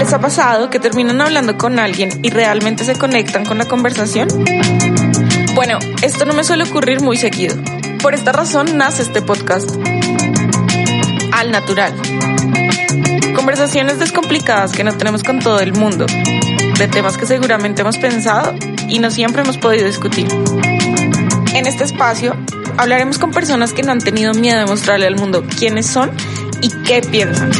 ¿Les ha pasado que terminan hablando con alguien y realmente se conectan con la conversación? Bueno, esto no me suele ocurrir muy seguido. Por esta razón nace este podcast. Al natural. Conversaciones descomplicadas que no tenemos con todo el mundo. De temas que seguramente hemos pensado y no siempre hemos podido discutir. En este espacio hablaremos con personas que no han tenido miedo de mostrarle al mundo quiénes son y qué piensan.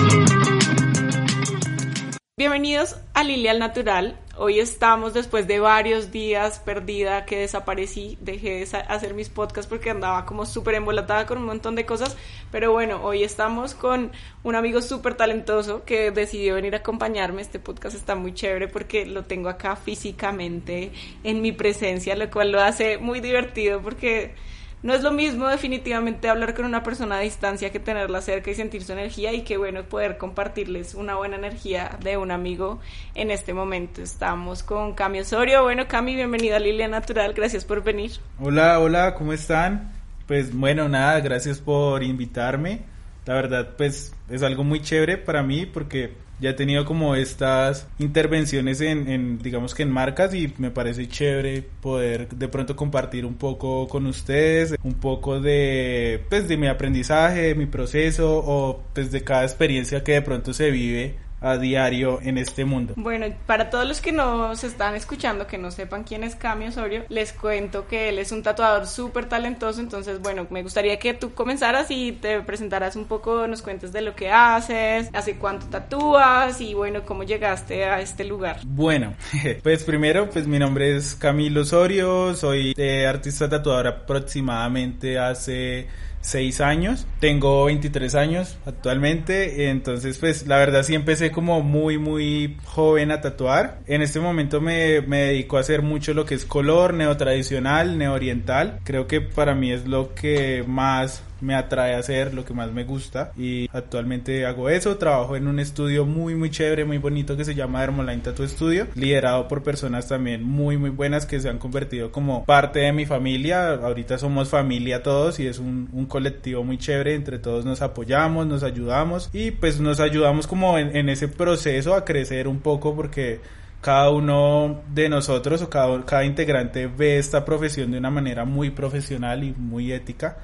Bienvenidos a Lilia al Natural. Hoy estamos después de varios días perdida que desaparecí, dejé de hacer mis podcasts porque andaba como súper embolatada con un montón de cosas, pero bueno, hoy estamos con un amigo súper talentoso que decidió venir a acompañarme. Este podcast está muy chévere porque lo tengo acá físicamente en mi presencia, lo cual lo hace muy divertido porque no es lo mismo definitivamente hablar con una persona a distancia que tenerla cerca y sentir su energía y que bueno poder compartirles una buena energía de un amigo en este momento. Estamos con Cami Osorio. Bueno, Cami, bienvenida a Lilia Natural. Gracias por venir. Hola, hola, ¿cómo están? Pues bueno, nada, gracias por invitarme. La verdad, pues es algo muy chévere para mí porque ya he tenido como estas intervenciones en, digamos que en marcas y me parece chévere poder de pronto compartir un poco con ustedes, un poco de, pues de mi aprendizaje, de mi proceso o pues de cada experiencia que de pronto se vive a diario en este mundo. Bueno, para todos los que nos están escuchando, que no sepan quién es Cami Osorio, les cuento que él es un tatuador súper talentoso, entonces bueno, me gustaría que tú comenzaras y te presentaras un poco, nos cuentes de lo que haces, hace cuánto tatúas y bueno, cómo llegaste a este lugar. Bueno, pues primero, pues mi nombre es Camilo Osorio, soy artista tatuador aproximadamente hace seis años. Tengo 23 años actualmente, entonces pues la verdad sí empecé como muy muy joven a tatuar. En este momento me, me dedico a hacer mucho lo que es color, neotradicional, neooriental. Creo que para mí es lo que más me atrae hacer, lo que más me gusta. Y actualmente hago eso, trabajo en un estudio muy muy chévere, muy bonito que se llama Hermoline Tattoo Studio, liderado por personas también muy muy buenas que se han convertido como parte de mi familia, ahorita somos familia todos y es un, un colectivo muy chévere, entre todos nos apoyamos, nos ayudamos y pues nos ayudamos como en, en ese proceso a crecer un poco porque cada uno de nosotros o cada, cada integrante ve esta profesión de una manera muy profesional y muy ética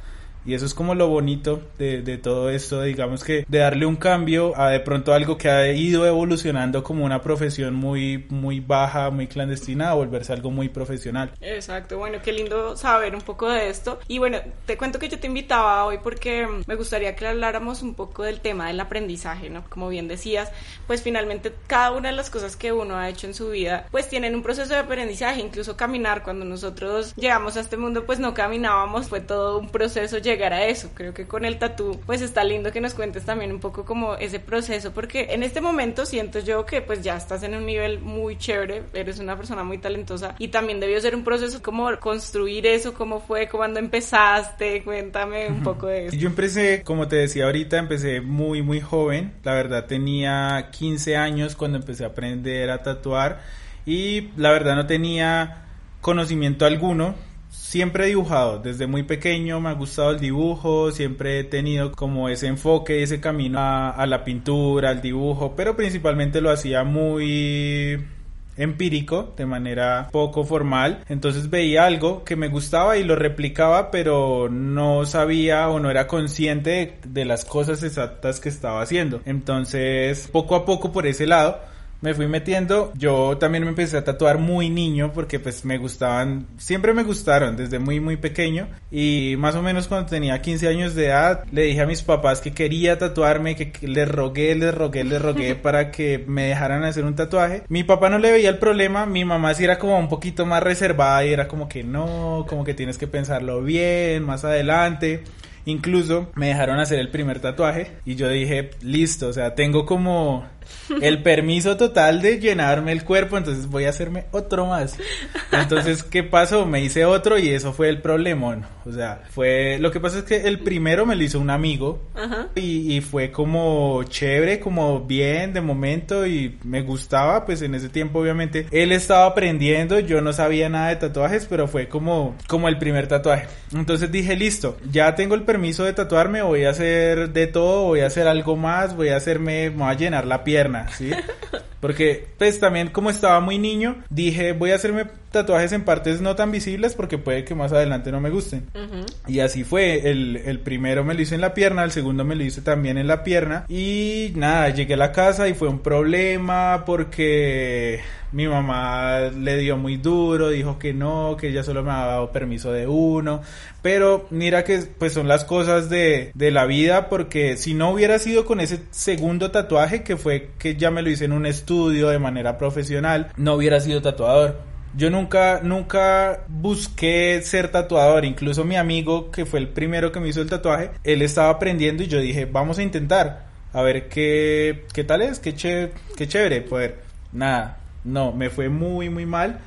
y eso es como lo bonito de, de, todo esto, digamos que de darle un cambio a de pronto algo que ha ido evolucionando como una profesión muy, muy baja, muy clandestina, a volverse algo muy profesional. Exacto, bueno, qué lindo saber un poco de esto. Y bueno, te cuento que yo te invitaba hoy porque me gustaría que habláramos un poco del tema del aprendizaje, ¿no? Como bien decías, pues finalmente cada una de las cosas que uno ha hecho en su vida, pues tienen un proceso de aprendizaje, incluso caminar, cuando nosotros llegamos a este mundo, pues no caminábamos, fue todo un proceso a eso. Creo que con el tatú, pues está lindo que nos cuentes también un poco como ese proceso, porque en este momento siento yo que pues ya estás en un nivel muy chévere, eres una persona muy talentosa y también debió ser un proceso como construir eso, cómo fue, cuando empezaste, cuéntame un poco de eso. Yo empecé, como te decía ahorita, empecé muy, muy joven, la verdad tenía 15 años cuando empecé a aprender a tatuar y la verdad no tenía conocimiento alguno siempre he dibujado, desde muy pequeño me ha gustado el dibujo, siempre he tenido como ese enfoque, ese camino a, la pintura, al dibujo, pero principalmente lo hacía muy empírico, de manera poco formal. Entonces veía algo que me gustaba y lo replicaba, pero no sabía o no era consciente de las cosas exactas que estaba haciendo. Entonces, poco a poco por ese lado, me fui metiendo. Yo también me empecé a tatuar muy niño porque pues me gustaban, siempre me gustaron desde muy muy pequeño y más o menos cuando tenía 15 años de edad le dije a mis papás que quería tatuarme, que les rogué, les rogué, les rogué para que me dejaran hacer un tatuaje. Mi papá no le veía el problema, mi mamá sí era como un poquito más reservada y era como que no, como que tienes que pensarlo bien, más adelante. Incluso me dejaron hacer el primer tatuaje y yo dije, listo, o sea, tengo como el permiso total de llenarme el cuerpo, entonces voy a hacerme otro más. Entonces, ¿qué pasó? Me hice otro y eso fue el problema. O sea, fue, lo que pasa es que el primero me lo hizo un amigo Y, y fue como chévere, como bien de momento y me gustaba, pues en ese tiempo obviamente él estaba aprendiendo, yo no sabía nada de tatuajes, pero fue como, como el primer tatuaje. Entonces dije, listo, ya tengo el permiso de tatuarme, voy a hacer de todo, voy a hacer algo más, voy a hacerme, voy a llenar la Porque, pues también como estaba muy niño, dije, voy a hacerme tatuajes en partes no tan visibles porque puede que más adelante no me gusten. Y así fue, el, el, primero me lo hice en la pierna, el segundo me lo hice también en la pierna. Y nada, llegué a la casa y fue un problema porque mi mamá le dio muy duro, dijo que no, que ella solo me había dado permiso de uno. Pero mira que pues son las cosas de, de la vida porque si no hubiera sido con ese segundo tatuaje que fue que ya me lo hice en un estudio de manera profesional, no hubiera sido tatuador. Yo nunca, nunca busqué ser tatuador. Incluso mi amigo, que fue el primero que me hizo el tatuaje, él estaba aprendiendo y yo dije, vamos a intentar. A ver qué, qué tal es, qué, qué chévere poder. Nada, no, me fue muy, muy mal.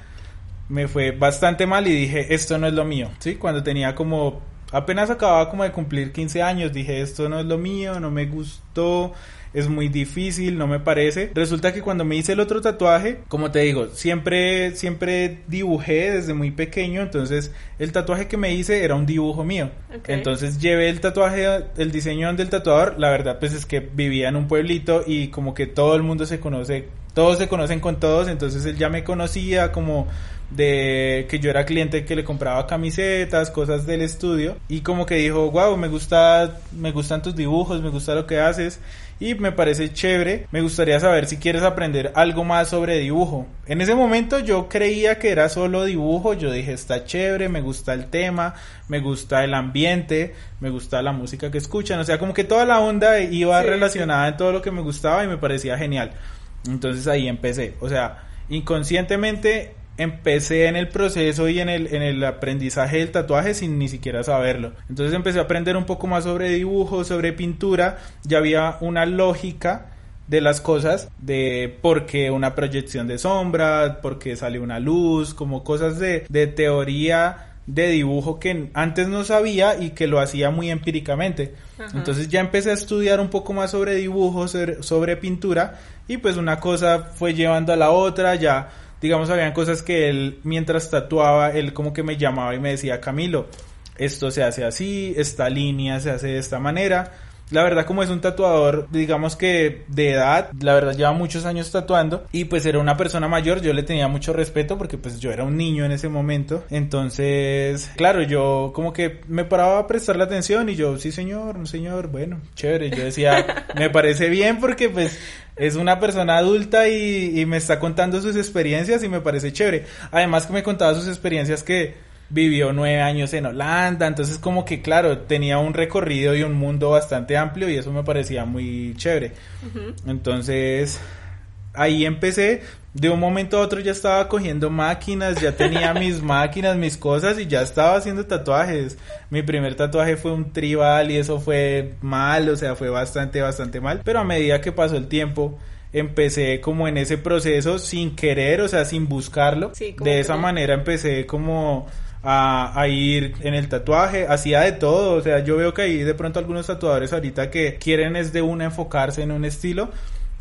Me fue bastante mal y dije, esto no es lo mío. ¿Sí? Cuando tenía como, apenas acababa como de cumplir 15 años, dije, esto no es lo mío, no me gustó es muy difícil, no me parece. Resulta que cuando me hice el otro tatuaje, como te digo, siempre, siempre dibujé desde muy pequeño, entonces el tatuaje que me hice era un dibujo mío. Entonces llevé el tatuaje, el diseño del tatuador, la verdad pues es que vivía en un pueblito y como que todo el mundo se conoce, todos se conocen con todos, entonces él ya me conocía como de que yo era cliente que le compraba camisetas, cosas del estudio y como que dijo, wow, me gusta, me gustan tus dibujos, me gusta lo que haces y me parece chévere. Me gustaría saber si quieres aprender algo más sobre dibujo. En ese momento yo creía que era solo dibujo, yo dije está chévere, me gusta el tema, me gusta el ambiente, me gusta la música que escuchan, o sea, como que toda la onda iba relacionada en todo lo que me gustaba y me parecía genial. Entonces ahí empecé, o sea, inconscientemente empecé en el proceso y en el, en el aprendizaje del tatuaje sin ni siquiera saberlo. Entonces empecé a aprender un poco más sobre dibujo, sobre pintura, ya había una lógica de las cosas, de por qué una proyección de sombra, por qué sale una luz, como cosas de, de teoría de dibujo que antes no sabía y que lo hacía muy empíricamente. Entonces ya empecé a estudiar un poco más sobre dibujo, sobre, sobre, pintura y pues una cosa fue llevando a la otra, ya digamos, habían cosas que él, mientras tatuaba, él como que me llamaba y me decía, Camilo, esto se hace así, esta línea se hace de esta manera. La verdad, como es un tatuador, digamos que de edad, la verdad lleva muchos años tatuando y pues era una persona mayor, yo le tenía mucho respeto porque pues yo era un niño en ese momento. Entonces, claro, yo como que me paraba a prestarle atención y yo, sí señor, un señor, bueno, chévere. Yo decía, me parece bien porque pues es una persona adulta y, y me está contando sus experiencias y me parece chévere. Además que me contaba sus experiencias que vivió nueve años en Holanda, entonces como que claro, tenía un recorrido y un mundo bastante amplio y eso me parecía muy chévere. Entonces ahí empecé, de un momento a otro ya estaba cogiendo máquinas, ya tenía mis máquinas, mis cosas y ya estaba haciendo tatuajes. Mi primer tatuaje fue un tribal y eso fue mal, o sea, fue bastante, bastante mal, pero a medida que pasó el tiempo, empecé como en ese proceso sin querer, o sea, sin buscarlo. de esa manera empecé como a, ir en el tatuaje, hacía de todo, o sea, yo veo que hay de pronto algunos tatuadores ahorita que quieren es de una enfocarse en un estilo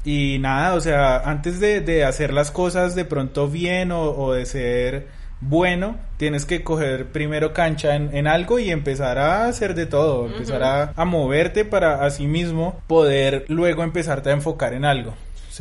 y nada, o sea, antes de, hacer las cosas de pronto bien o, de ser bueno, tienes que coger primero cancha en, algo y empezar a hacer de todo, empezar a, a moverte para así mismo poder luego empezarte a enfocar en algo.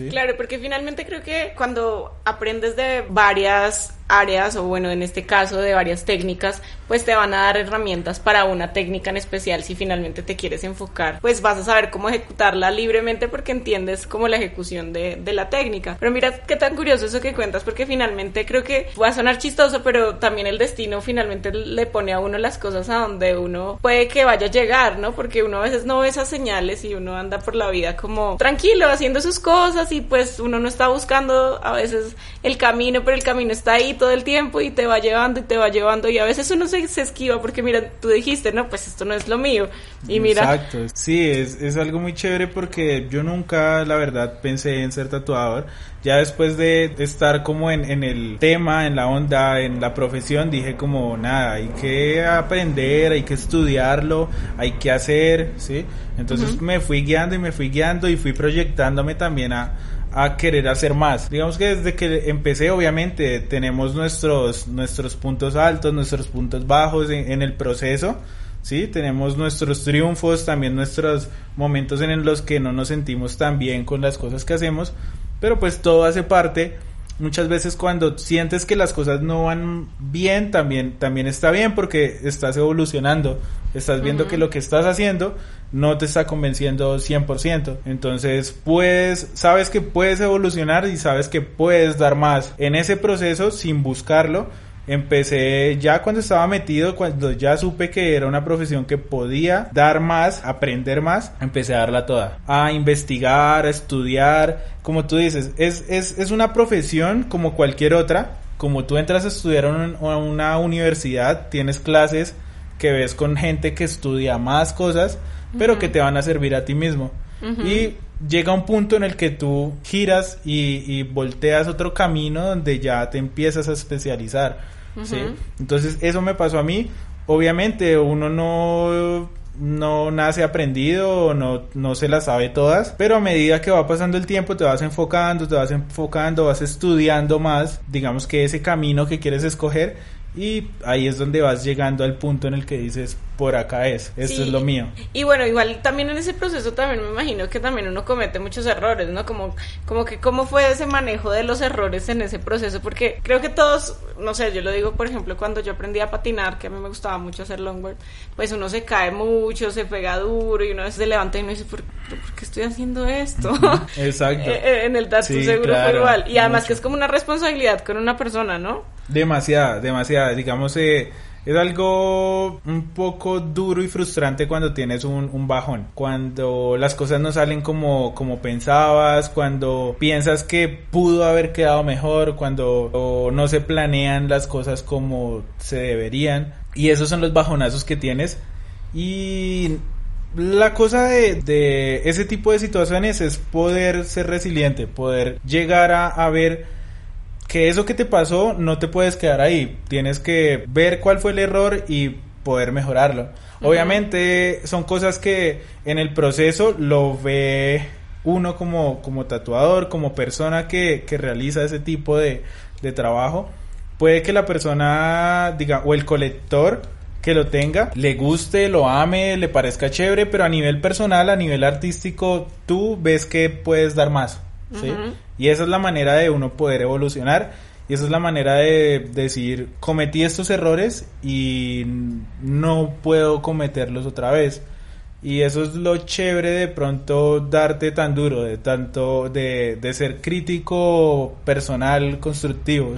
Claro, porque finalmente creo que cuando aprendes de varias áreas o bueno, en este caso de varias técnicas, pues te van a dar herramientas para una técnica en especial si finalmente te quieres enfocar, pues vas a saber cómo ejecutarla libremente porque entiendes como la ejecución de, de la técnica. Pero mira qué tan curioso eso que cuentas porque finalmente creo que va a sonar chistoso, pero también el destino finalmente le pone a uno las cosas a donde uno puede que vaya a llegar, ¿no? Porque uno a veces no ve esas señales y uno anda por la vida como tranquilo haciendo sus cosas y pues uno no está buscando a veces el camino, pero el camino está ahí todo el tiempo y te va llevando y te va llevando y a veces uno se, esquiva porque mira, tú dijiste, no, pues esto no es lo mío y mira. Exacto, sí, es, es algo muy chévere porque yo nunca, la verdad, pensé en ser tatuador. Ya después de estar como en, en el tema, en la onda, en la profesión, dije como nada, hay que aprender, hay que estudiarlo, hay que hacer, ¿sí? Entonces me fui guiando y me fui guiando y fui proyectándome también a, a querer hacer más. Digamos que desde que empecé, obviamente, tenemos nuestros, nuestros puntos altos, nuestros puntos bajos en, en el proceso. Sí, tenemos nuestros triunfos, también nuestros momentos en los que no nos sentimos tan bien con las cosas que hacemos, pero pues todo hace parte. Muchas veces cuando sientes que las cosas no van bien, también, también está bien porque estás evolucionando, estás viendo que lo que estás haciendo no te está convenciendo 100%. Entonces, puedes, sabes que puedes evolucionar y sabes que puedes dar más. En ese proceso, sin buscarlo, empecé ya cuando estaba metido, cuando ya supe que era una profesión que podía dar más, aprender más, empecé a darla toda. A investigar, a estudiar, como tú dices, es, es, es una profesión como cualquier otra. Como tú entras a estudiar a una universidad, tienes clases que ves con gente que estudia más cosas, pero que te van a servir a ti mismo. Y llega un punto en el que tú giras y, y, volteas otro camino donde ya te empiezas a especializar. ¿sí? Entonces eso me pasó a mí. Obviamente uno no no nace aprendido, no, no se las sabe todas, pero a medida que va pasando el tiempo te vas enfocando, te vas enfocando, vas estudiando más, digamos que ese camino que quieres escoger y ahí es donde vas llegando al punto en el que dices, por acá es, esto es lo mío. Y bueno, igual también en ese proceso también me imagino que también uno comete muchos errores, ¿no? Como, como que cómo fue ese manejo de los errores en ese proceso, porque creo que todos, no sé, yo lo digo por ejemplo cuando yo aprendí a patinar, que a mí me gustaba mucho hacer longboard, pues uno se cae mucho, se pega duro y uno se levanta y uno dice, ¿por, ¿por qué estoy haciendo esto? Exacto. Eh, en el dato seguro fue igual. Y además que es como una responsabilidad con una persona, ¿no? Demasiada, demasiada. Digamos, eh, es algo un poco duro y frustrante cuando tienes un, un, bajón, cuando las cosas no salen como, como pensabas, cuando piensas que pudo haber quedado mejor, cuando no se planean las cosas como se deberían. Y esos son los bajonazos que tienes. Y la cosa de, de ese tipo de situaciones es poder ser resiliente, poder llegar a, a ver que eso que te pasó no te puedes quedar ahí. Tienes que ver cuál fue el error y poder mejorarlo. Obviamente son cosas que en el proceso lo ve uno como, como tatuador, como persona que, que realiza ese tipo de, de trabajo. Puede que la persona, diga, o el colector que lo tenga, le guste, lo ame, le parezca chévere, pero a nivel personal, a nivel artístico, tú ves que puedes dar más. ¿sí? Y esa es la manera de uno poder evolucionar y esa es la manera de decir, cometí estos errores y no puedo cometerlos otra vez. Y eso es lo chévere de pronto darte tan duro, de tanto, de, de ser crítico personal, constructivo,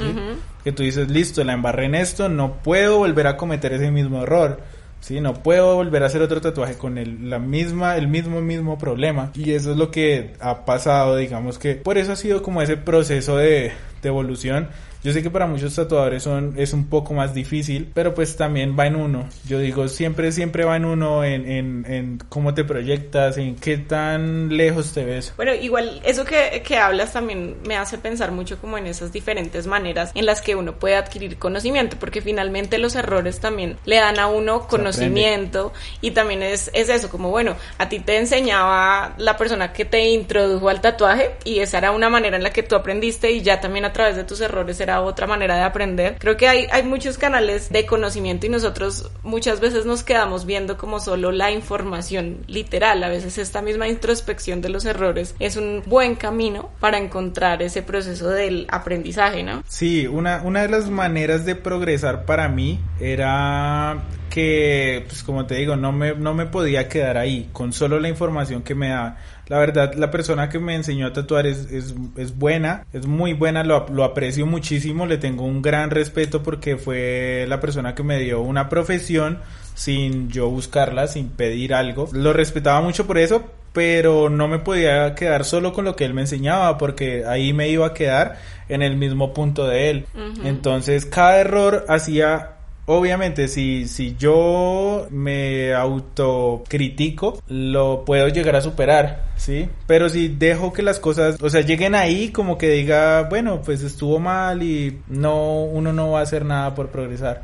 Que tú dices, listo, la embarré en esto, no puedo volver a cometer ese mismo error. Sí, no puedo volver a hacer otro tatuaje con el, la misma, el mismo, mismo problema. Y eso es lo que ha pasado, digamos que por eso ha sido como ese proceso de, de evolución yo sé que para muchos tatuadores son, es un poco más difícil, pero pues también va en uno. Yo digo, siempre, siempre va en uno en, en, en cómo te proyectas, en qué tan lejos te ves. Bueno, igual eso que, que hablas también me hace pensar mucho como en esas diferentes maneras en las que uno puede adquirir conocimiento, porque finalmente los errores también le dan a uno conocimiento y también es, es eso, como bueno, a ti te enseñaba la persona que te introdujo al tatuaje y esa era una manera en la que tú aprendiste y ya también a través de tus errores era otra manera de aprender. Creo que hay, hay muchos canales de conocimiento y nosotros muchas veces nos quedamos viendo como solo la información literal. A veces esta misma introspección de los errores es un buen camino para encontrar ese proceso del aprendizaje, ¿no? Sí, una, una de las maneras de progresar para mí era que, pues como te digo, no me, no me podía quedar ahí con solo la información que me daba. La verdad, la persona que me enseñó a tatuar es, es, es buena, es muy buena, lo, lo, aprecio muchísimo, le tengo un gran respeto porque fue la persona que me dio una profesión sin yo buscarla, sin pedir algo. Lo respetaba mucho por eso, pero no me podía quedar solo con lo que él me enseñaba porque ahí me iba a quedar en el mismo punto de él. Entonces cada error hacía Obviamente, si, si yo me autocritico, lo puedo llegar a superar, ¿sí? Pero si dejo que las cosas, o sea, lleguen ahí como que diga, bueno, pues estuvo mal y no, uno no va a hacer nada por progresar.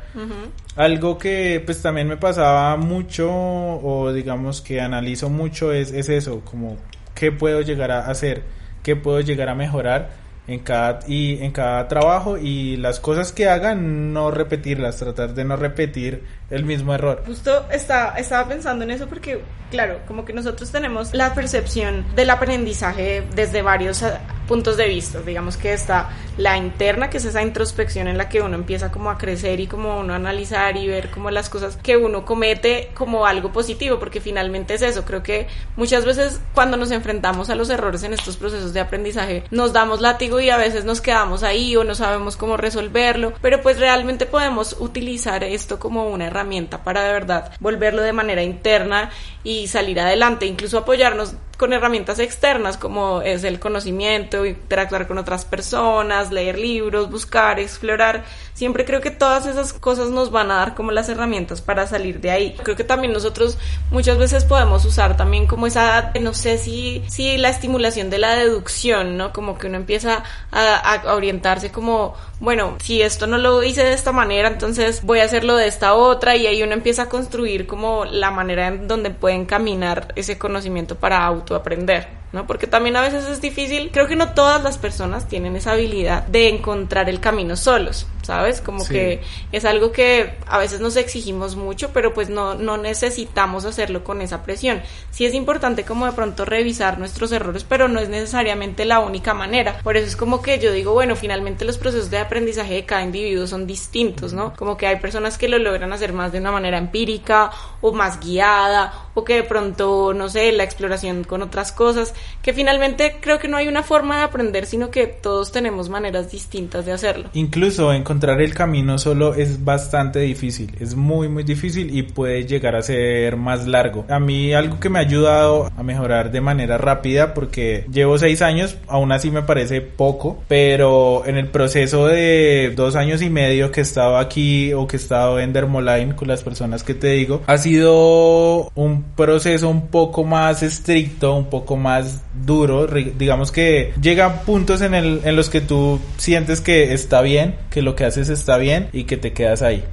Algo que pues también me pasaba mucho o digamos que analizo mucho es, es eso, como qué puedo llegar a hacer, qué puedo llegar a mejorar en cada y en cada trabajo y las cosas que hagan no repetirlas, tratar de no repetir el mismo error. Justo estaba, estaba pensando en eso porque, claro, como que nosotros tenemos la percepción del aprendizaje desde varios eh, puntos de vista. Digamos que está la interna, que es esa introspección en la que uno empieza como a crecer y como a analizar y ver como las cosas que uno comete como algo positivo, porque finalmente es eso. Creo que muchas veces cuando nos enfrentamos a los errores en estos procesos de aprendizaje, nos damos látigo y a veces nos quedamos ahí o no sabemos cómo resolverlo, pero pues realmente podemos utilizar esto como una herramienta herramienta para de verdad volverlo de manera interna y salir adelante, incluso apoyarnos con herramientas externas como es el conocimiento, interactuar con otras personas, leer libros, buscar, explorar. Siempre creo que todas esas cosas nos van a dar como las herramientas para salir de ahí. Creo que también nosotros muchas veces podemos usar también como esa, no sé si, si la estimulación de la deducción, ¿no? Como que uno empieza a, a orientarse como, bueno, si esto no lo hice de esta manera, entonces voy a hacerlo de esta otra y ahí uno empieza a construir como la manera en donde pueden caminar ese conocimiento para auto aprender, ¿no? Porque también a veces es difícil, creo que no todas las personas tienen esa habilidad de encontrar el camino solos. ¿sabes? Como que es algo que a veces nos exigimos mucho, pero pues no, no necesitamos hacerlo con esa presión. Sí es importante como de pronto revisar nuestros errores, pero no es necesariamente la única manera. Por eso es como que yo digo, bueno, finalmente los procesos de aprendizaje de cada individuo son distintos, ¿no? Como que hay personas que lo logran hacer más de una manera empírica o más guiada o que de pronto, no sé, la exploración con otras cosas, que finalmente creo que no hay una forma de aprender, sino que todos tenemos maneras distintas de hacerlo. Incluso en encontrar el camino solo es bastante difícil, es muy muy difícil y puede llegar a ser más largo. A mí algo que me ha ayudado a mejorar de manera rápida porque llevo seis años, aún así me parece poco, pero en el proceso de dos años y medio que he estado aquí o que he estado en Dermoline con las personas que te digo, ha sido un proceso un poco más estricto, un poco más duro, digamos que llegan puntos en, el, en los que tú sientes que está bien, que lo que haces está bien y que te quedas ahí.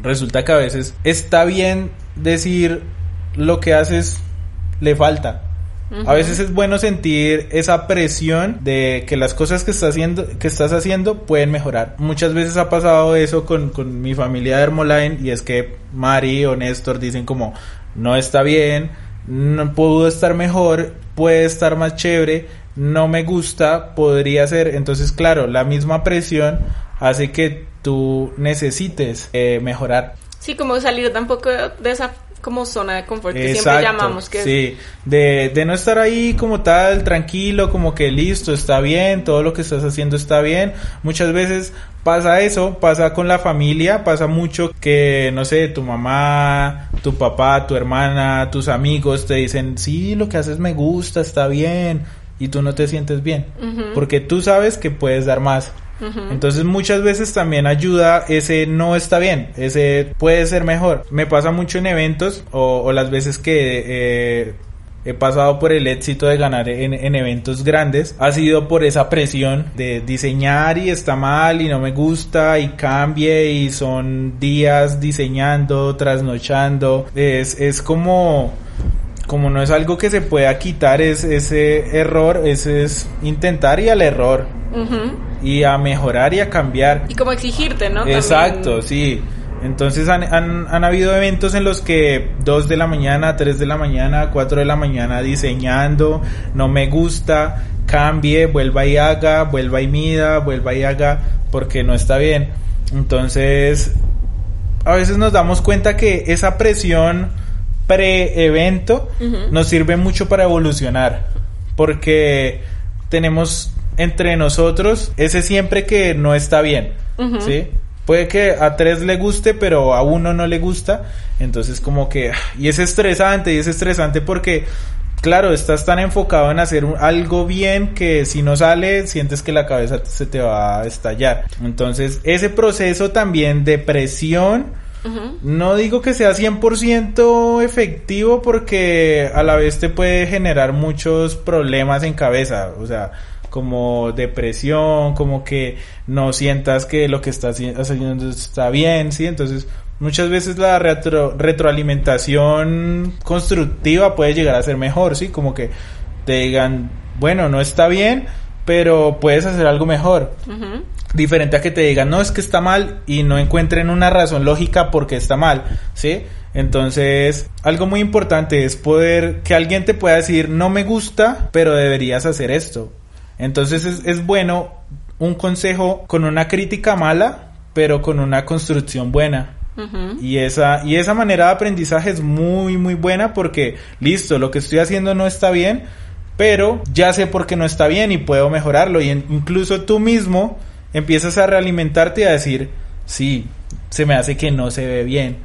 Resulta que a veces está bien decir lo que haces le falta. A veces es bueno sentir esa presión de que las cosas que estás haciendo, que estás haciendo pueden mejorar. Muchas veces ha pasado eso con, con mi familia de Hermoline y es que Mari o Néstor dicen como no está bien, no pudo estar mejor, puede estar más chévere, no me gusta, podría ser. Entonces, claro, la misma presión hace que tú necesites eh, mejorar. Sí, como salir tampoco de esa como zona de confort que siempre llamamos que sí de, de no estar ahí como tal tranquilo como que listo está bien todo lo que estás haciendo está bien muchas veces pasa eso pasa con la familia pasa mucho que no sé tu mamá tu papá tu hermana tus amigos te dicen sí lo que haces me gusta está bien y tú no te sientes bien porque tú sabes que puedes dar más. Entonces muchas veces también ayuda ese no está bien, ese puede ser mejor. Me pasa mucho en eventos o, las veces que... Eh, he pasado por el éxito de ganar en, en, eventos grandes ha sido por esa presión de diseñar y está mal y no me gusta y cambie y son días diseñando, trasnochando. Es, es como, como no es algo que se pueda quitar, es ese error, ese es intentar y al error y a mejorar y a cambiar. Y como exigirte, ¿no? Exacto, sí. Entonces han, han, han, habido eventos en los que 2 de la mañana, 3 de la mañana, 4 de la mañana diseñando, no me gusta, cambie, vuelva y haga, vuelva y mida, vuelva y haga, porque no está bien. Entonces, a veces nos damos cuenta que esa presión pre-evento nos sirve mucho para evolucionar, porque tenemos entre nosotros ese siempre que no está bien, ¿sí? Puede que a tres le guste, pero a uno no le gusta. Entonces como que... Y es estresante, y es estresante porque claro, estás tan enfocado en hacer algo bien que si no sale, sientes que la cabeza se te va a estallar. Entonces, ese proceso también de presión, no digo que sea 100% efectivo porque a la vez te puede generar muchos problemas en cabeza, o sea, como depresión, como que no sientas que lo que estás haciendo está bien, ¿sí? Entonces, muchas veces la retroalimentación constructiva puede llegar a ser mejor, ¿sí? Como que te digan, bueno, no está bien, pero puedes hacer algo mejor. Diferente a que te digan, no, es que está mal y no encuentren una razón lógica porque está mal, ¿sí? Entonces, algo muy importante es poder que alguien te pueda decir, no me gusta, pero deberías hacer esto. Entonces es, es bueno un consejo con una crítica mala, pero con una construcción buena. Y esa, y esa manera de aprendizaje es muy, muy buena porque, listo, lo que estoy haciendo no está bien, pero ya sé por qué no está bien y puedo mejorarlo. Y incluso tú mismo empiezas a realimentarte y a decir, sí, se me hace que no se ve bien.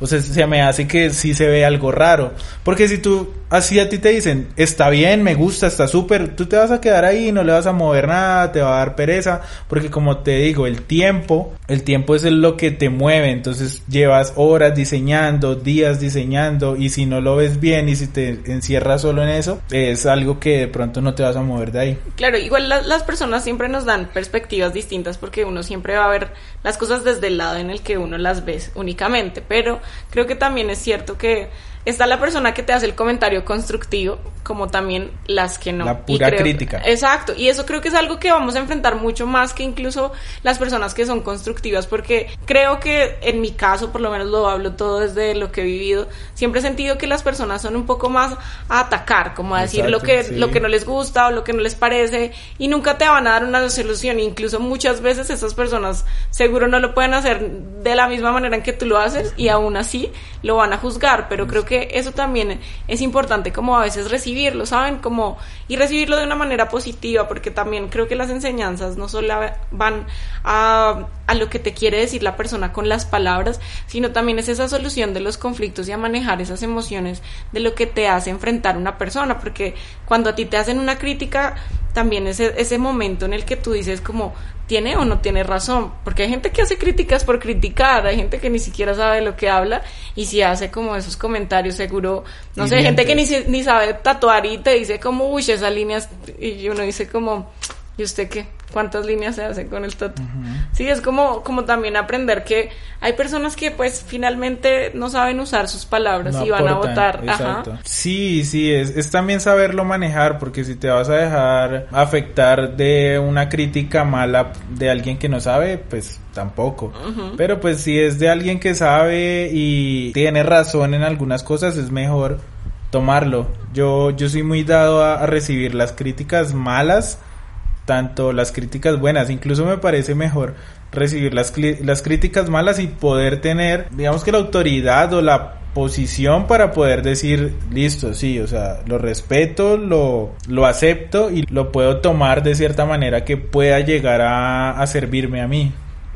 O sea, se me hace que sí se ve algo raro. Porque si tú, así a ti te dicen, está bien, me gusta, está súper, tú te vas a quedar ahí, no le vas a mover nada, te va a dar pereza. Porque como te digo, el tiempo, el tiempo es lo que te mueve. Entonces llevas horas diseñando, días diseñando, y si no lo ves bien y si te encierras solo en eso, es algo que de pronto no te vas a mover de ahí. Claro, igual las personas siempre nos dan perspectivas distintas porque uno siempre va a ver las cosas desde el lado en el que uno las ve únicamente. Pero creo que también es cierto que está la persona que te hace el comentario constructivo, como también las que no. La pura crítica. Exacto, y eso creo que es algo que vamos a enfrentar mucho más que incluso las personas que son constructivas, porque creo que en mi caso, por lo menos lo hablo todo desde lo que he vivido, siempre he sentido que las personas son un poco más a atacar, como a decir lo que, lo que no les gusta o lo que no les parece, y nunca te van a dar una solución, incluso muchas veces esas personas seguro no lo pueden hacer de la misma manera en que tú lo haces, y aún así lo van a juzgar, pero creo que que eso también es importante como a veces recibirlo, ¿saben? Como, y recibirlo de una manera positiva, porque también creo que las enseñanzas no solo van a, a lo que te quiere decir la persona con las palabras, sino también es esa solución de los conflictos y a manejar esas emociones de lo que te hace enfrentar una persona, porque cuando a ti te hacen una crítica, también ese, ese momento en el que tú dices como, tiene o no tiene razón, porque hay gente que hace críticas por criticar, hay gente que ni siquiera sabe lo que habla y si hace como esos comentarios seguro, no sé, gente que ni, ni sabe tatuar y te dice como, uy, esas líneas, y uno dice como, ¿y usted qué? cuántas líneas se hacen con el tatu. Sí, es como, como también aprender que hay personas que pues finalmente no saben usar sus palabras y van a votar. Sí, sí, es, es también saberlo manejar porque si te vas a dejar afectar de una crítica mala de alguien que no sabe, pues tampoco. Pero pues si es de alguien que sabe y tiene razón en algunas cosas, es mejor tomarlo. Yo, yo soy muy dado a recibir las críticas malas tanto las críticas buenas, incluso me parece mejor recibir las, las críticas malas y poder tener, digamos que la autoridad o la posición para poder decir, listo, sí, o sea, lo respeto, lo, lo acepto y lo puedo tomar de cierta manera que pueda llegar a, servirme a mí.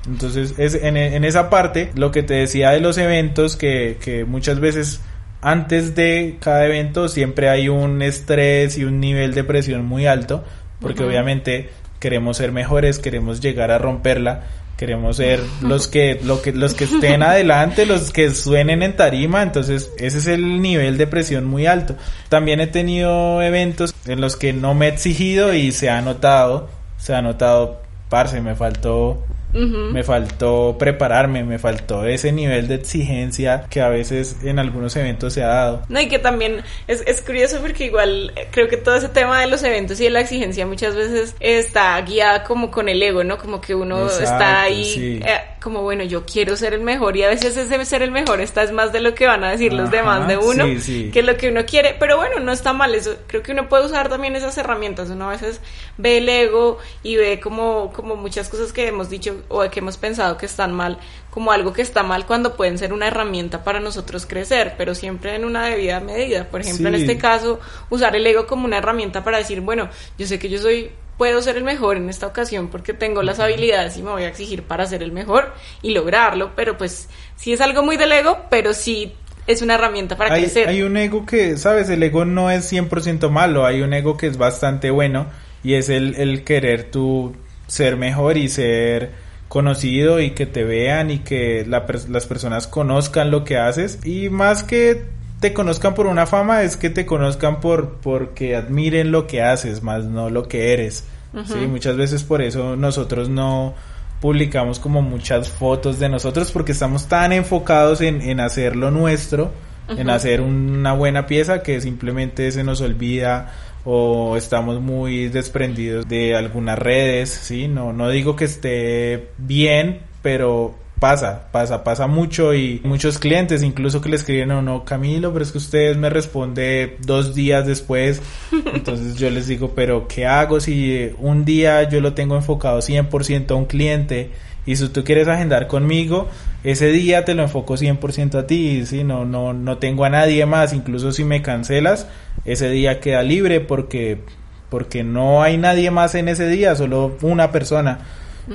Entonces, es en, en, esa parte, lo que te decía de los eventos, que, que muchas veces antes de cada evento siempre hay un estrés y un nivel de presión muy alto, porque obviamente queremos ser mejores, queremos llegar a romperla, queremos ser los que, lo que, los que estén adelante, los que suenen en tarima, entonces ese es el nivel de presión muy alto. También he tenido eventos en los que no me he exigido y se ha notado, se ha notado, parce, me faltó me faltó prepararme, me faltó ese nivel de exigencia que a veces en algunos eventos se ha dado. No, y que también es, es curioso porque igual creo que todo ese tema de los eventos y de la exigencia muchas veces está guiada como con el ego, ¿no? Como que uno está ahí eh, como, bueno, yo quiero ser el mejor y a veces ese ser el mejor está es más de lo que van a decir los demás de uno que lo que uno quiere, pero bueno, no está mal, eso creo que uno puede usar también esas herramientas, uno a veces ve el ego y ve como, como muchas cosas que hemos dicho o que hemos pensado que están mal como algo que está mal cuando pueden ser una herramienta para nosotros crecer, pero siempre en una debida medida. Por ejemplo, en este caso, usar el ego como una herramienta para decir, bueno, yo sé que yo soy puedo ser el mejor en esta ocasión porque tengo las habilidades y me voy a exigir para ser el mejor y lograrlo, pero pues sí es algo muy del ego, pero sí es una herramienta para hay, crecer. Hay un ego que, sabes, el ego no es 100% malo, hay un ego que es bastante bueno y es el, el querer tú ser mejor y ser conocido y que te vean y que las personas conozcan lo que haces. Y más que te conozcan por una fama es que te conozcan por porque admiren lo que haces más no lo que eres. Sí muchas veces por eso nosotros no publicamos como muchas fotos de nosotros porque estamos tan enfocados en, en hacer lo nuestro en hacer una buena pieza que simplemente se nos olvida o estamos muy desprendidos de algunas redes, ¿sí? No, no digo que esté bien, pero pasa, pasa, pasa mucho y muchos clientes incluso que le escriben o no, Camilo, pero es que ustedes me responde dos días después, entonces yo les digo, pero ¿qué hago si un día yo lo tengo enfocado 100% a un cliente y si tú quieres agendar conmigo, ese día te lo enfoco 100% a ti, ¿sí? no, no, no tengo a nadie más, incluso si me cancelas, ese día queda libre porque, porque no hay nadie más en ese día, solo una persona.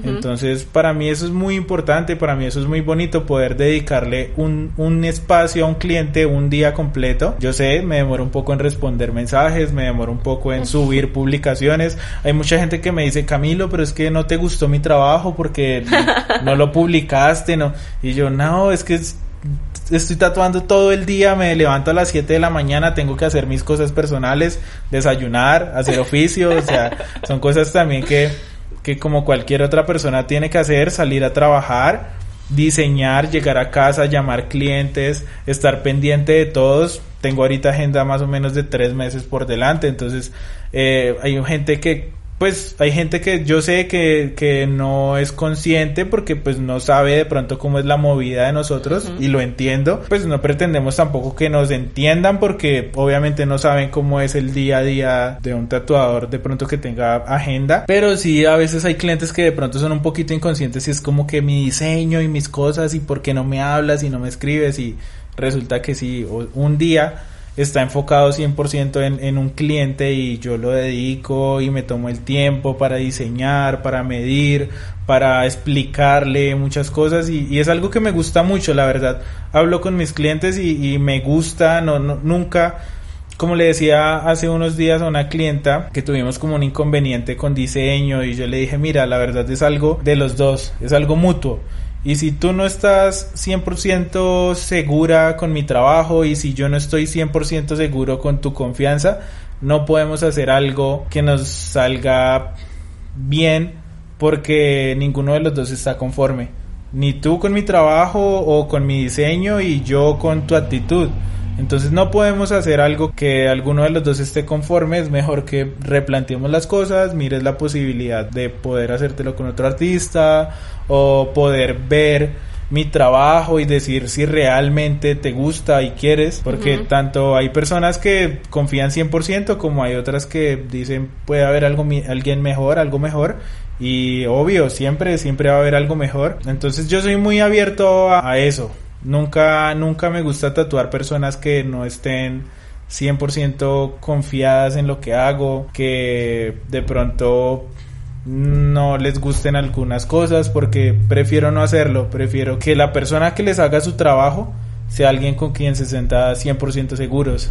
Entonces, para mí eso es muy importante, para mí eso es muy bonito poder dedicarle un, un espacio a un cliente un día completo. Yo sé, me demoro un poco en responder mensajes, me demoro un poco en subir publicaciones. Hay mucha gente que me dice, Camilo, pero es que no te gustó mi trabajo porque no, lo publicaste, ¿no? Y yo, no, es que estoy tatuando todo el día, me levanto a las 7 de la mañana, tengo que hacer mis cosas personales, desayunar, hacer oficio, o sea, son cosas también que que como cualquier otra persona tiene que hacer, salir a trabajar, diseñar, llegar a casa, llamar clientes, estar pendiente de todos. Tengo ahorita agenda más o menos de tres meses por delante, entonces eh, hay gente que pues hay gente que yo sé que, que, no es consciente porque pues no sabe de pronto cómo es la movida de nosotros y lo entiendo, pues no pretendemos tampoco que nos entiendan porque obviamente no saben cómo es el día a día de un tatuador de pronto que tenga agenda, pero sí a veces hay clientes que de pronto son un poquito inconscientes y es como que mi diseño y mis cosas y por qué no me hablas y no me escribes y resulta que sí, un día está enfocado 100% en, en un cliente y yo lo dedico y me tomo el tiempo para diseñar, para medir, para explicarle muchas cosas y, es algo que me gusta mucho, la verdad. Hablo con mis clientes y, me gusta, no, nunca como le decía hace unos días a una clienta que tuvimos como un inconveniente con diseño y yo le dije, mira, la verdad es algo de los dos, es algo mutuo. Y si tú no estás 100% segura con mi trabajo y si yo no estoy 100% seguro con tu confianza, no podemos hacer algo que nos salga bien porque ninguno de los dos está conforme. Ni tú con mi trabajo o con mi diseño y yo con tu actitud. Entonces no podemos hacer algo que alguno de los dos esté conforme, es mejor que replanteemos las cosas, mires la posibilidad de poder hacértelo con otro artista o poder ver mi trabajo y decir si realmente te gusta y quieres, porque tanto hay personas que confían 100% como hay otras que dicen puede haber algo alguien mejor, algo mejor y obvio, siempre siempre va a haber algo mejor. Entonces yo soy muy abierto a eso. Nunca, nunca me gusta tatuar personas que no estén 100% confiadas en lo que hago, que de pronto no les gusten algunas cosas porque prefiero no hacerlo, prefiero que la persona que les haga su trabajo sea alguien con quien se sienta 100% seguros.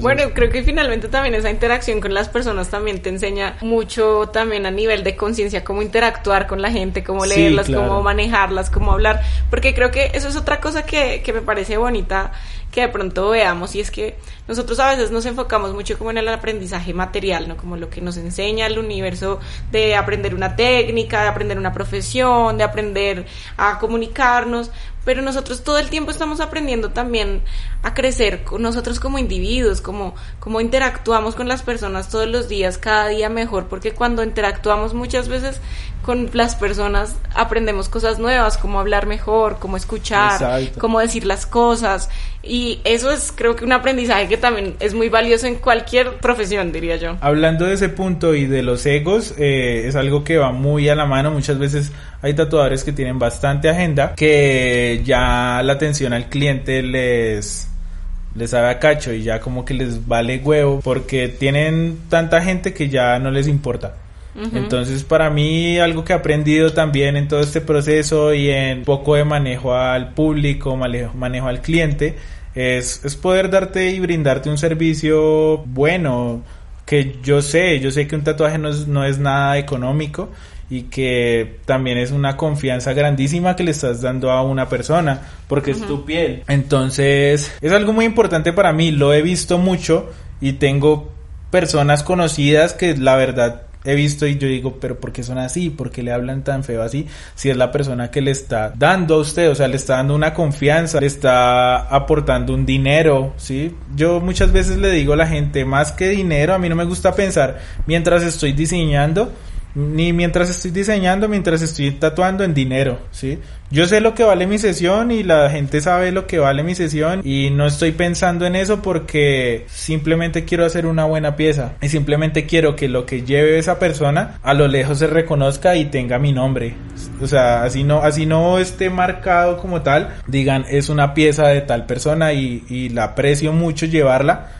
Bueno, creo que finalmente también esa interacción con las personas también te enseña mucho también a nivel de conciencia cómo interactuar con la gente, cómo leerlas, cómo manejarlas, cómo hablar, porque creo que eso es otra cosa que, que me parece bonita que de pronto veamos y es que nosotros a veces nos enfocamos mucho como en el aprendizaje material, ¿no? Como lo que nos enseña el universo de aprender una técnica, de aprender una profesión, de aprender a comunicarnos, pero nosotros todo el tiempo estamos aprendiendo también a crecer nosotros como individuos, como, como interactuamos con las personas todos los días, cada día mejor, porque cuando interactuamos muchas veces con las personas aprendemos cosas nuevas, como hablar mejor, como escuchar, cómo decir las cosas, y eso es creo que un aprendizaje que también es muy valioso en cualquier profesión, diría yo. Hablando de ese punto y de los egos, eh, es algo que va muy a la mano, muchas veces hay tatuadores que tienen bastante agenda, que ya la atención al cliente les les sabe a cacho y ya como que les vale huevo porque tienen tanta gente que ya no les importa. Entonces para mí algo que he aprendido también en todo este proceso y en poco de manejo al público, manejo, manejo al cliente, es, es poder darte y brindarte un servicio bueno, que yo sé, yo sé que un tatuaje no es, no es nada económico y que también es una confianza grandísima que le estás dando a una persona porque es tu piel. Entonces, es algo muy importante para mí, lo he visto mucho y tengo personas conocidas que la verdad he visto y yo digo, pero ¿por qué son así? ¿Por qué le hablan tan feo así? Si es la persona que le está dando a usted, o sea, le está dando una confianza, le está aportando un dinero, ¿sí? Yo muchas veces le digo a la gente, más que dinero, a mí no me gusta pensar mientras estoy diseñando, ni mientras estoy diseñando, mientras estoy tatuando en dinero, ¿sí? Yo sé lo que vale mi sesión y la gente sabe lo que vale mi sesión y no estoy pensando en eso porque simplemente quiero hacer una buena pieza y simplemente quiero que lo que lleve esa persona a lo lejos se reconozca y tenga mi nombre. O sea, así no, así no esté marcado como tal, digan es una pieza de tal persona y, y la aprecio mucho llevarla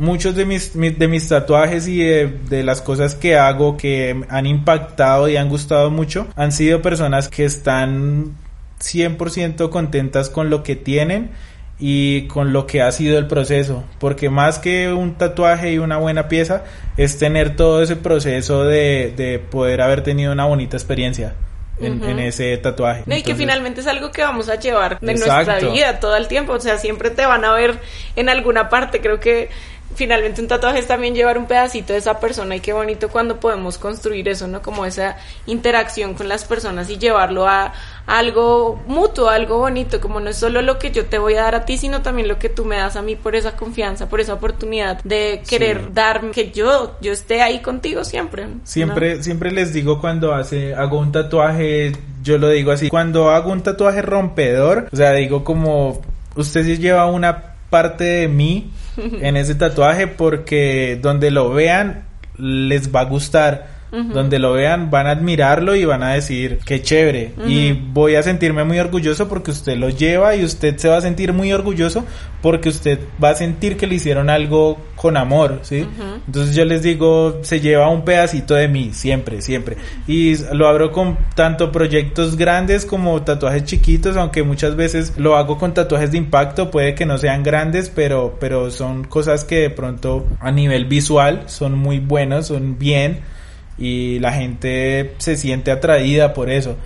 muchos de mis, de mis tatuajes y de, las cosas que hago que han impactado y han gustado mucho han sido personas que están 100% contentas con lo que tienen y con lo que ha sido el proceso, porque más que un tatuaje y una buena pieza es tener todo ese proceso de, de poder haber tenido una bonita experiencia. En, ese tatuaje. y que finalmente es algo que vamos a llevar de nuestra vida todo el tiempo, o sea, siempre te van a ver en alguna parte, creo que finalmente un tatuaje es también llevar un pedacito de esa persona y qué bonito cuando podemos construir eso, ¿no? Como esa interacción con las personas y llevarlo a, algo mutuo, algo bonito, como no es solo lo que yo te voy a dar a ti, sino también lo que tú me das a mí por esa confianza, por esa oportunidad de querer darme, que yo, yo esté ahí contigo siempre. Siempre, siempre les digo cuando hace, hago un tatuaje, yo lo digo así, cuando hago un tatuaje rompedor, o sea, digo como, usted sí lleva una parte de mí en ese tatuaje porque donde lo vean les va a gustar donde lo vean van a admirarlo y van a decir qué chévere y voy a sentirme muy orgulloso porque usted lo lleva y usted se va a sentir muy orgulloso porque usted va a sentir que le hicieron algo con amor, ¿sí? Entonces yo les digo, se lleva un pedacito de mí, siempre, siempre. Y lo abro con tanto proyectos grandes como tatuajes chiquitos, aunque muchas veces lo hago con tatuajes de impacto, puede que no sean grandes, pero, pero son cosas que de pronto a nivel visual son muy buenos, son bien y la gente se siente atraída por eso.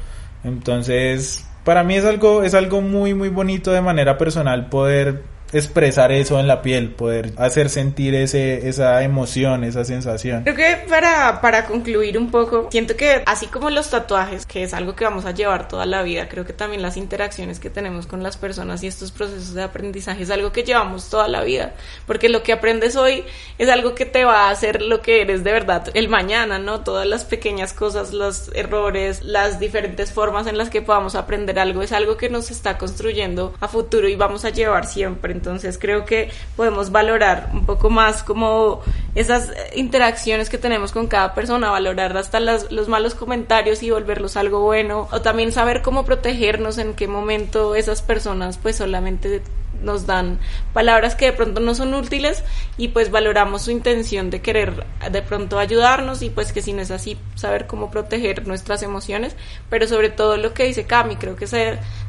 Entonces, para mí es algo, es algo muy, muy bonito de manera personal poder expresar eso en la piel, poder hacer sentir ese, esa emoción, esa sensación. Creo que para, para concluir un poco, siento que así como los tatuajes, que es algo que vamos a llevar toda la vida, creo que también las interacciones que tenemos con las personas y estos procesos de aprendizaje es algo que llevamos toda la vida, porque lo que aprendes hoy es algo que te va a hacer lo que eres de verdad el mañana, ¿no? Todas las pequeñas cosas, los errores, las diferentes formas en las que podamos aprender algo, es algo que nos está construyendo a futuro y vamos a llevar siempre. Entonces creo que podemos valorar un poco más como esas interacciones que tenemos con cada persona, valorar hasta los malos comentarios y volverlos algo bueno, o también saber cómo protegernos, en qué momento esas personas pues solamente nos dan palabras que de pronto no son útiles y pues valoramos su intención de querer de pronto ayudarnos y pues que si no es así saber cómo proteger nuestras emociones. Pero sobre todo lo que dice Cami creo que es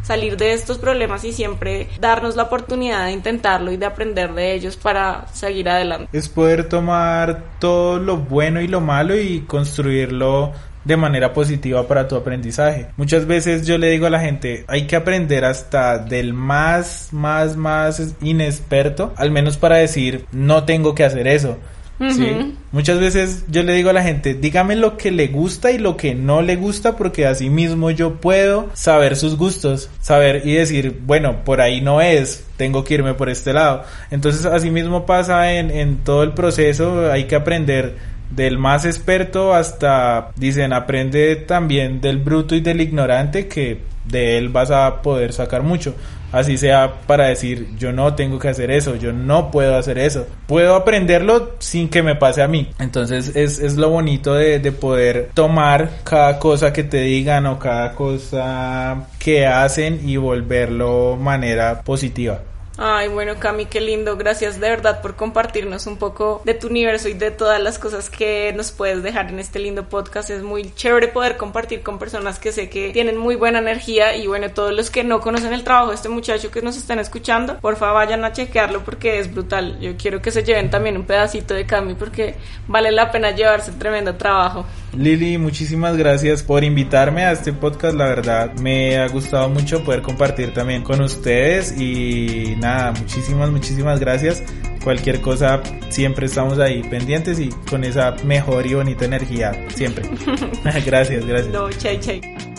salir de estos problemas y siempre darnos la oportunidad de intentarlo y de aprender de ellos para seguir adelante. Es poder tomar todo lo bueno y lo malo y construirlo de manera positiva para tu aprendizaje. Muchas veces yo le digo a la gente, hay que aprender hasta del más, más, más inexperto, al menos para decir, no tengo que hacer eso. ¿sí? Muchas veces yo le digo a la gente, dígame lo que le gusta y lo que no le gusta porque así mismo yo puedo saber sus gustos, saber y decir, bueno, por ahí no es, tengo que irme por este lado. Entonces así mismo pasa en, en todo el proceso, hay que aprender del más experto hasta, dicen, aprende también del bruto y del ignorante que de él vas a poder sacar mucho. Así sea para decir, yo no tengo que hacer eso, yo no puedo hacer eso. Puedo aprenderlo sin que me pase a mí. Entonces es, es lo bonito de, de poder tomar cada cosa que te digan o cada cosa que hacen y volverlo manera positiva. Ay, bueno, Cami, qué lindo. Gracias de verdad por compartirnos un poco de tu universo y de todas las cosas que nos puedes dejar en este lindo podcast. Es muy chévere poder compartir con personas que sé que tienen muy buena energía y bueno, todos los que no conocen el trabajo de este muchacho que nos están escuchando, por favor vayan a chequearlo porque es brutal. Yo quiero que se lleven también un pedacito de Cami porque vale la pena llevarse tremendo trabajo. Lili, muchísimas gracias por invitarme a este podcast. La verdad, me ha gustado mucho poder compartir también con ustedes y nada, muchísimas, muchísimas gracias. Cualquier cosa, siempre estamos ahí pendientes y con esa mejor y bonita energía, siempre. gracias, gracias. No, chay, chay.